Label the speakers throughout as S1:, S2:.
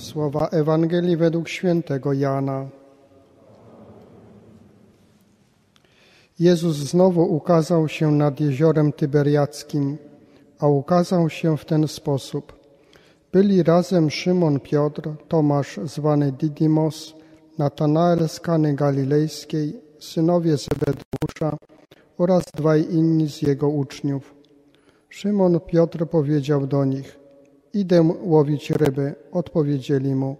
S1: Słowa Ewangelii według świętego Jana. Jezus znowu ukazał się nad jeziorem Tyberiackim, a ukazał się w ten sposób. Byli razem Szymon Piotr, Tomasz zwany Didymos, Natanael z Kany Galilejskiej, synowie Zebedeusza oraz dwaj inni z jego uczniów. Szymon Piotr powiedział do nich, idę łowić ryby. Odpowiedzieli mu,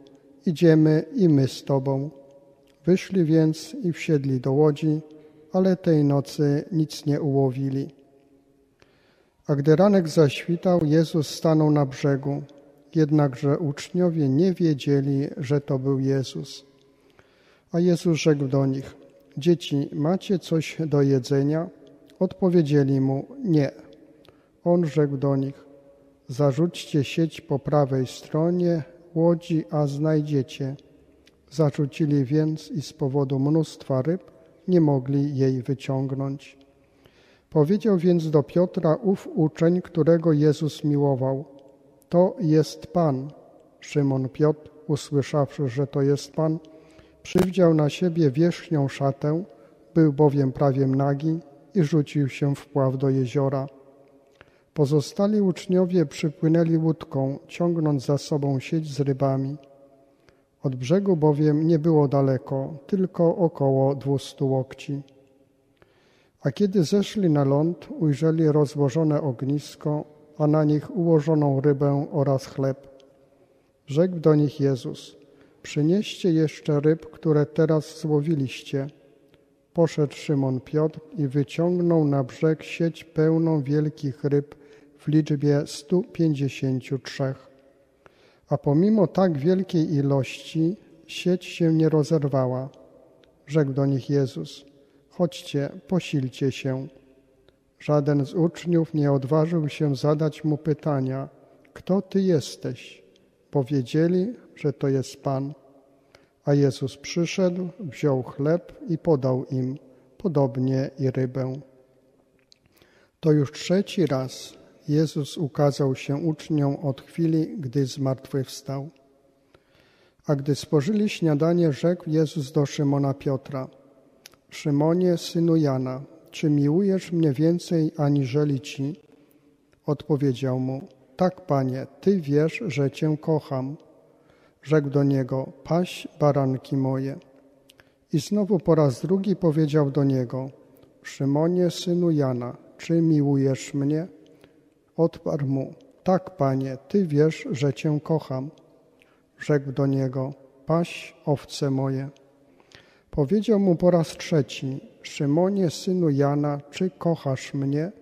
S1: idziemy i my z tobą. Wyszli więc i wsiedli do łodzi, ale tej nocy nic nie ułowili. A gdy ranek zaświtał, Jezus stanął na brzegu, jednakże uczniowie nie wiedzieli, że to był Jezus. A Jezus rzekł do nich, dzieci, macie coś do jedzenia? Odpowiedzieli mu, nie. On rzekł do nich, zarzućcie sieć po prawej stronie łodzi, a znajdziecie. Zarzucili więc i z powodu mnóstwa ryb nie mogli jej wyciągnąć. Powiedział więc do Piotra ów uczeń, którego Jezus miłował. To jest Pan. Szymon Piotr, usłyszawszy, że to jest Pan, przywdział na siebie wierzchnią szatę, był bowiem prawie nagi i rzucił się w pław do jeziora. Pozostali uczniowie przypłynęli łódką, ciągnąc za sobą sieć z rybami. Od brzegu bowiem nie było daleko, tylko około dwustu łokci. A kiedy zeszli na ląd, ujrzeli rozłożone ognisko, a na nich ułożoną rybę oraz chleb. Rzekł do nich Jezus, przynieście jeszcze ryb, które teraz złowiliście. Poszedł Szymon Piotr i wyciągnął na brzeg sieć pełną wielkich ryb w liczbie 153. A pomimo tak wielkiej ilości sieć się nie rozerwała. Rzekł do nich Jezus, chodźcie, posilcie się. Żaden z uczniów nie odważył się zadać mu pytania, kto ty jesteś? Powiedzieli, że to jest Pan. A Jezus przyszedł, wziął chleb i podał im, podobnie i rybę. To już trzeci raz Jezus ukazał się uczniom od chwili, gdy zmartwychwstał. A gdy spożyli śniadanie, rzekł Jezus do Szymona Piotra: Szymonie, synu Jana, czy miłujesz mnie więcej aniżeli ci? Odpowiedział mu: Tak, panie, ty wiesz, że cię kocham. Rzekł do niego: Paś baranki moje. I znowu po raz drugi powiedział do niego: Szymonie, synu Jana, czy miłujesz mnie? Odparł mu: Tak, panie, ty wiesz, że cię kocham. Rzekł do niego: Paś owce moje. Powiedział mu po raz trzeci: Szymonie, synu Jana, czy kochasz mnie?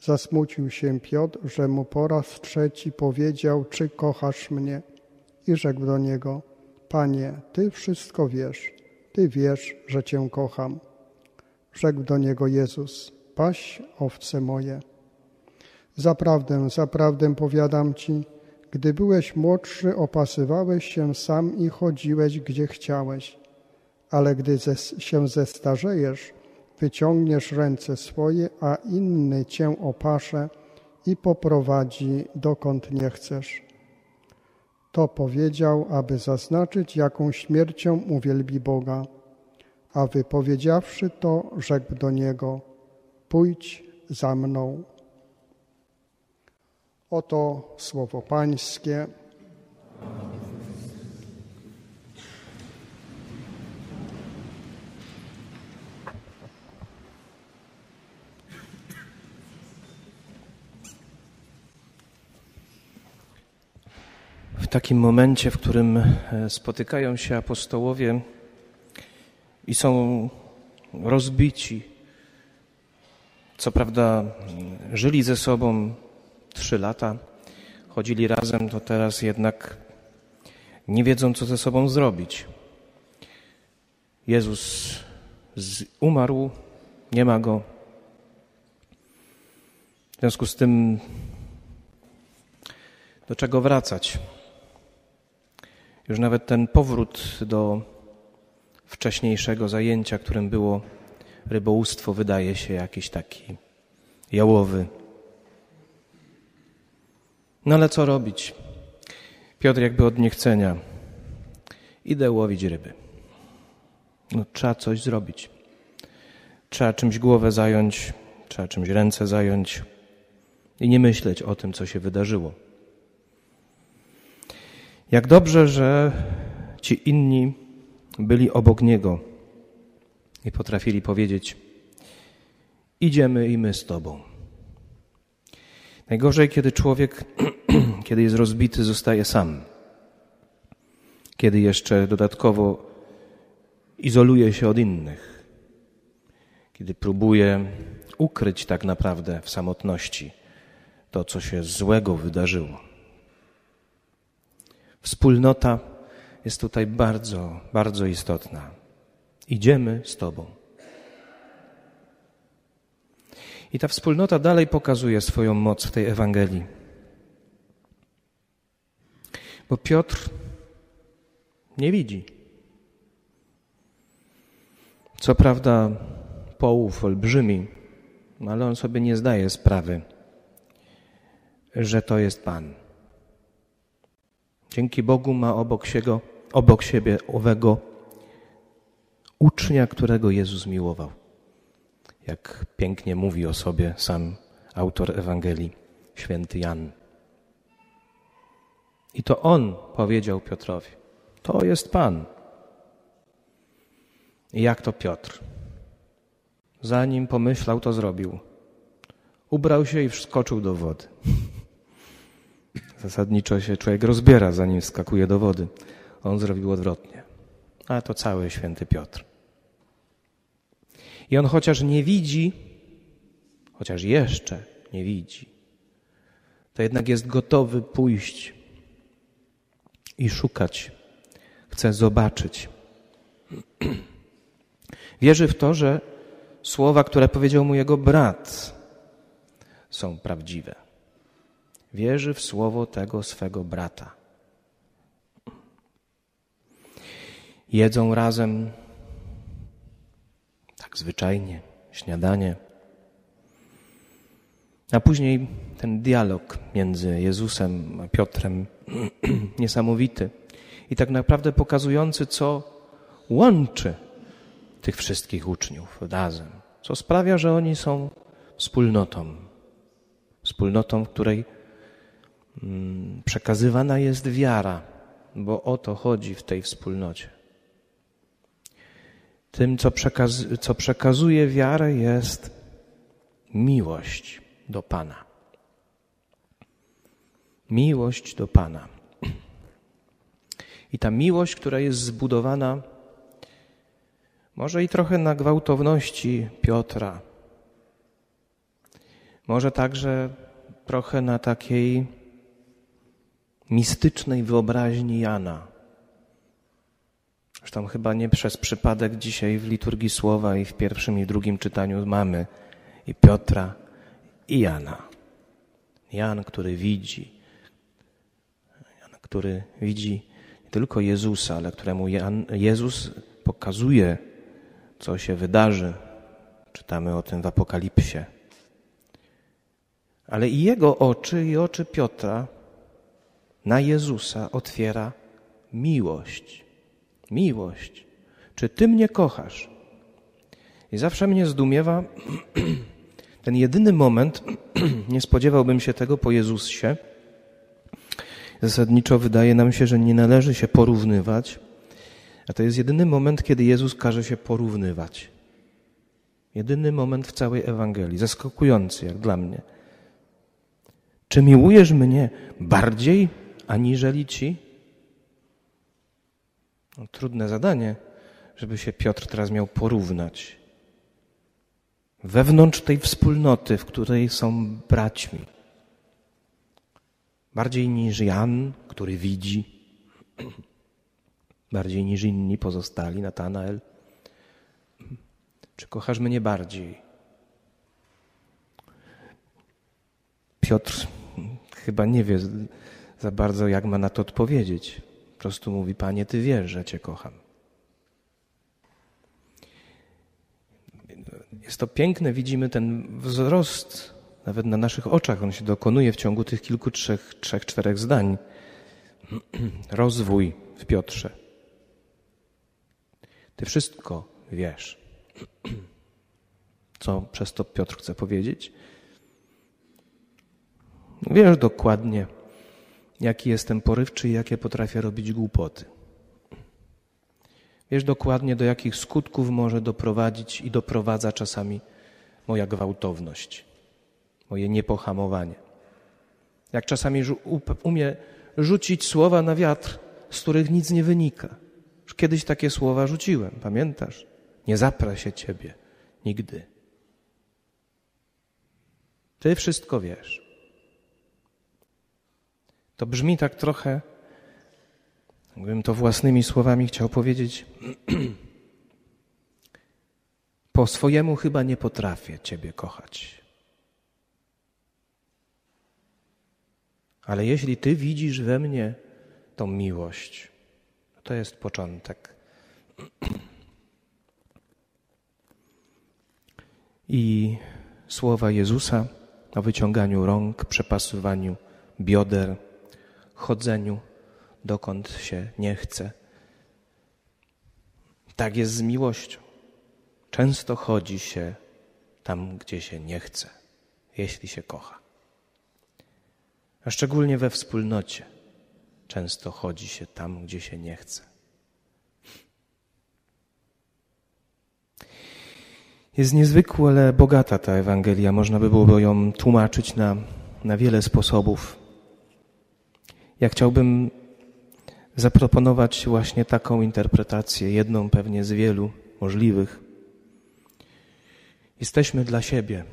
S1: Zasmucił się Piotr, że mu po raz trzeci powiedział: Czy kochasz mnie? I rzekł do niego: Panie, ty wszystko wiesz, ty wiesz, że cię kocham. Rzekł do niego Jezus: Paś owce moje. Zaprawdę, zaprawdę powiadam ci, gdy byłeś młodszy, opasywałeś się sam i chodziłeś gdzie chciałeś, ale gdy się zestarzejesz, wyciągniesz ręce swoje, a inny cię opasze i poprowadzi dokąd nie chcesz. To powiedział, aby zaznaczyć, jaką śmiercią uwielbi Boga. A wypowiedziawszy to, rzekł do niego: Pójdź za mną. Oto słowo Pańskie.
S2: W takim momencie, w którym e, spotykają się apostołowie i są rozbici, co prawda żyli ze sobą, trzy lata chodzili razem, to teraz jednak nie wiedzą, co ze sobą zrobić. Jezus umarł, nie ma go. W związku z tym, do czego wracać? Już nawet ten powrót do wcześniejszego zajęcia, którym było rybołówstwo, wydaje się jakiś taki jałowy. No ale co robić? Piotr jakby od niechcenia. Idę łowić ryby. No, trzeba coś zrobić. Trzeba czymś głowę zająć, trzeba czymś ręce zająć i nie myśleć o tym, co się wydarzyło. Jak dobrze, że ci inni byli obok niego i potrafili powiedzieć: Idziemy i my z Tobą. Najgorzej, kiedy człowiek, kiedy jest rozbity, zostaje sam. Kiedy jeszcze dodatkowo izoluje się od innych. Kiedy próbuje ukryć tak naprawdę w samotności to, co się złego wydarzyło. Wspólnota jest tutaj bardzo, bardzo istotna. Idziemy z Tobą. I ta wspólnota dalej pokazuje swoją moc w tej Ewangelii. Bo Piotr nie widzi. Co prawda, połów olbrzymi, ale on sobie nie zdaje sprawy, że to jest Pan. Dzięki Bogu ma obok siebie, obok siebie owego ucznia, którego Jezus miłował. Jak pięknie mówi o sobie sam autor Ewangelii, święty Jan. I to on powiedział Piotrowi: To jest Pan. I jak to Piotr? Zanim pomyślał, to zrobił. Ubrał się i wskoczył do wody. Zasadniczo się człowiek rozbiera, zanim skakuje do wody. On zrobił odwrotnie. A to cały święty Piotr. I on chociaż nie widzi, chociaż jeszcze nie widzi, to jednak jest gotowy pójść i szukać. Chce zobaczyć. Wierzy w to, że słowa, które powiedział mu jego brat, są prawdziwe. Wierzy w słowo tego swego brata. Jedzą razem tak zwyczajnie, śniadanie. A później ten dialog między Jezusem a Piotrem, niesamowity i tak naprawdę pokazujący, co łączy tych wszystkich uczniów razem, co sprawia, że oni są wspólnotą. Wspólnotą, w której mm, przekazywana jest wiara, bo o to chodzi w tej wspólnocie. Tym, co, przekaz co przekazuje wiarę, jest miłość do Pana. Miłość do Pana. I ta miłość, która jest zbudowana może i trochę na gwałtowności Piotra, może także trochę na takiej mistycznej wyobraźni Jana. Zresztą chyba nie przez przypadek dzisiaj w liturgii słowa i w pierwszym i drugim czytaniu mamy i Piotra, i Jana. Jan, który widzi, Jan, który widzi nie tylko Jezusa, ale któremu Jan, Jezus pokazuje, co się wydarzy. Czytamy o tym w Apokalipsie. Ale i jego oczy, i oczy Piotra na Jezusa otwiera miłość. Miłość. Czy Ty mnie kochasz? I zawsze mnie zdumiewa ten jedyny moment, nie spodziewałbym się tego po Jezusie. Zasadniczo wydaje nam się, że nie należy się porównywać, a to jest jedyny moment, kiedy Jezus każe się porównywać. Jedyny moment w całej Ewangelii, zaskakujący jak dla mnie. Czy miłujesz mnie bardziej aniżeli ci? Trudne zadanie, żeby się Piotr teraz miał porównać. Wewnątrz tej wspólnoty, w której są braćmi. Bardziej niż Jan, który widzi, bardziej niż inni pozostali, Natanael. Czy kochasz mnie bardziej? Piotr chyba nie wie za bardzo, jak ma na to odpowiedzieć. Po prostu mówi, Panie, Ty wiesz, że Cię kocham. Jest to piękne, widzimy ten wzrost, nawet na naszych oczach on się dokonuje w ciągu tych kilku, trzech, trzech czterech zdań. rozwój w Piotrze. Ty wszystko wiesz. Co przez to Piotr chce powiedzieć? Wiesz dokładnie, jaki jestem porywczy i jakie potrafię robić głupoty. Wiesz dokładnie, do jakich skutków może doprowadzić i doprowadza czasami moja gwałtowność, moje niepohamowanie. Jak czasami umie rzucić słowa na wiatr, z których nic nie wynika. Już kiedyś takie słowa rzuciłem, pamiętasz? Nie zaprę się ciebie nigdy. Ty wszystko wiesz. To brzmi tak trochę, jakbym to własnymi słowami chciał powiedzieć. Po swojemu chyba nie potrafię Ciebie kochać. Ale jeśli Ty widzisz we mnie tą miłość, to jest początek. I słowa Jezusa o wyciąganiu rąk, przepasywaniu bioder, chodzeniu dokąd się nie chce. Tak jest z miłością. Często chodzi się tam, gdzie się nie chce, jeśli się kocha. A szczególnie we wspólnocie często chodzi się tam, gdzie się nie chce. Jest niezwykle bogata ta Ewangelia. Można by było ją tłumaczyć na, na wiele sposobów. Ja chciałbym zaproponować właśnie taką interpretację, jedną pewnie z wielu możliwych. Jesteśmy dla siebie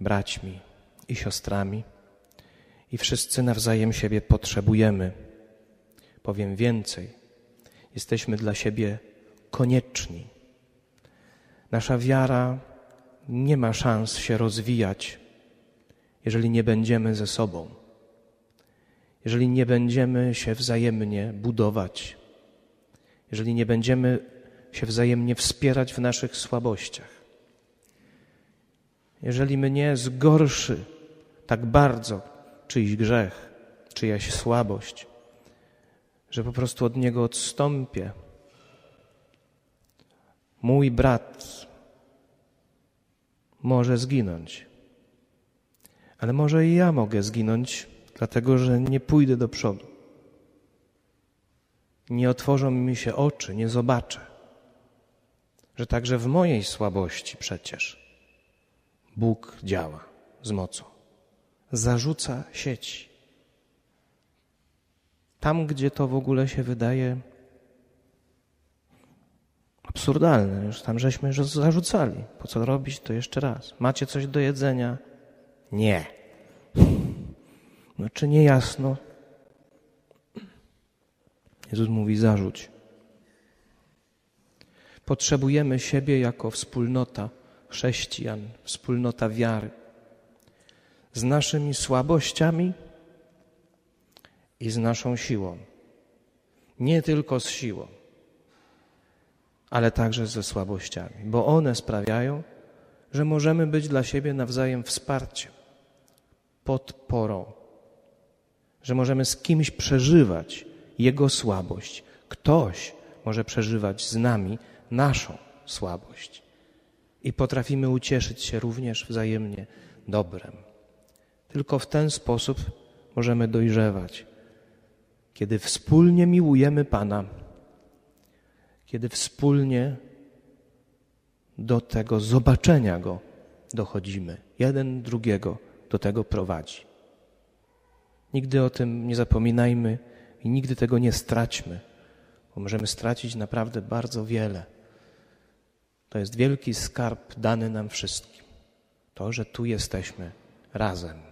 S2: braćmi i siostrami i wszyscy nawzajem siebie potrzebujemy. Powiem więcej, jesteśmy dla siebie konieczni. Nasza wiara nie ma szans się rozwijać, jeżeli nie będziemy ze sobą jeżeli nie będziemy się wzajemnie budować, jeżeli nie będziemy się wzajemnie wspierać w naszych słabościach, jeżeli mnie zgorszy tak bardzo czyjś grzech, czyjaś słabość, że po prostu od niego odstąpię, mój brat może zginąć, ale może i ja mogę zginąć dlatego że nie pójdę do przodu. Nie otworzą mi się oczy, nie zobaczę, że także w mojej słabości przecież Bóg działa z mocą. Zarzuca sieci. Tam, gdzie to w ogóle się wydaje absurdalne, już tam żeśmy już zarzucali. Po co robić to jeszcze raz? Macie coś do jedzenia? Nie. No czy nie jasno? Jezus mówi: zarzuć. Potrzebujemy siebie jako wspólnota chrześcijan, wspólnota wiary, z naszymi słabościami i z naszą siłą. Nie tylko z siłą, ale także ze słabościami, bo one sprawiają, że możemy być dla siebie nawzajem wsparciem, podporą że możemy z kimś przeżywać Jego słabość. Ktoś może przeżywać z nami naszą słabość. I potrafimy ucieszyć się również wzajemnie dobrem. Tylko w ten sposób możemy dojrzewać. Kiedy wspólnie miłujemy Pana, kiedy wspólnie do tego zobaczenia Go dochodzimy, jeden drugiego do tego prowadzi. Nigdy o tym nie zapominajmy i nigdy tego nie straćmy, bo możemy stracić naprawdę bardzo wiele. To jest wielki skarb dany nam wszystkim. To, że tu jesteśmy razem.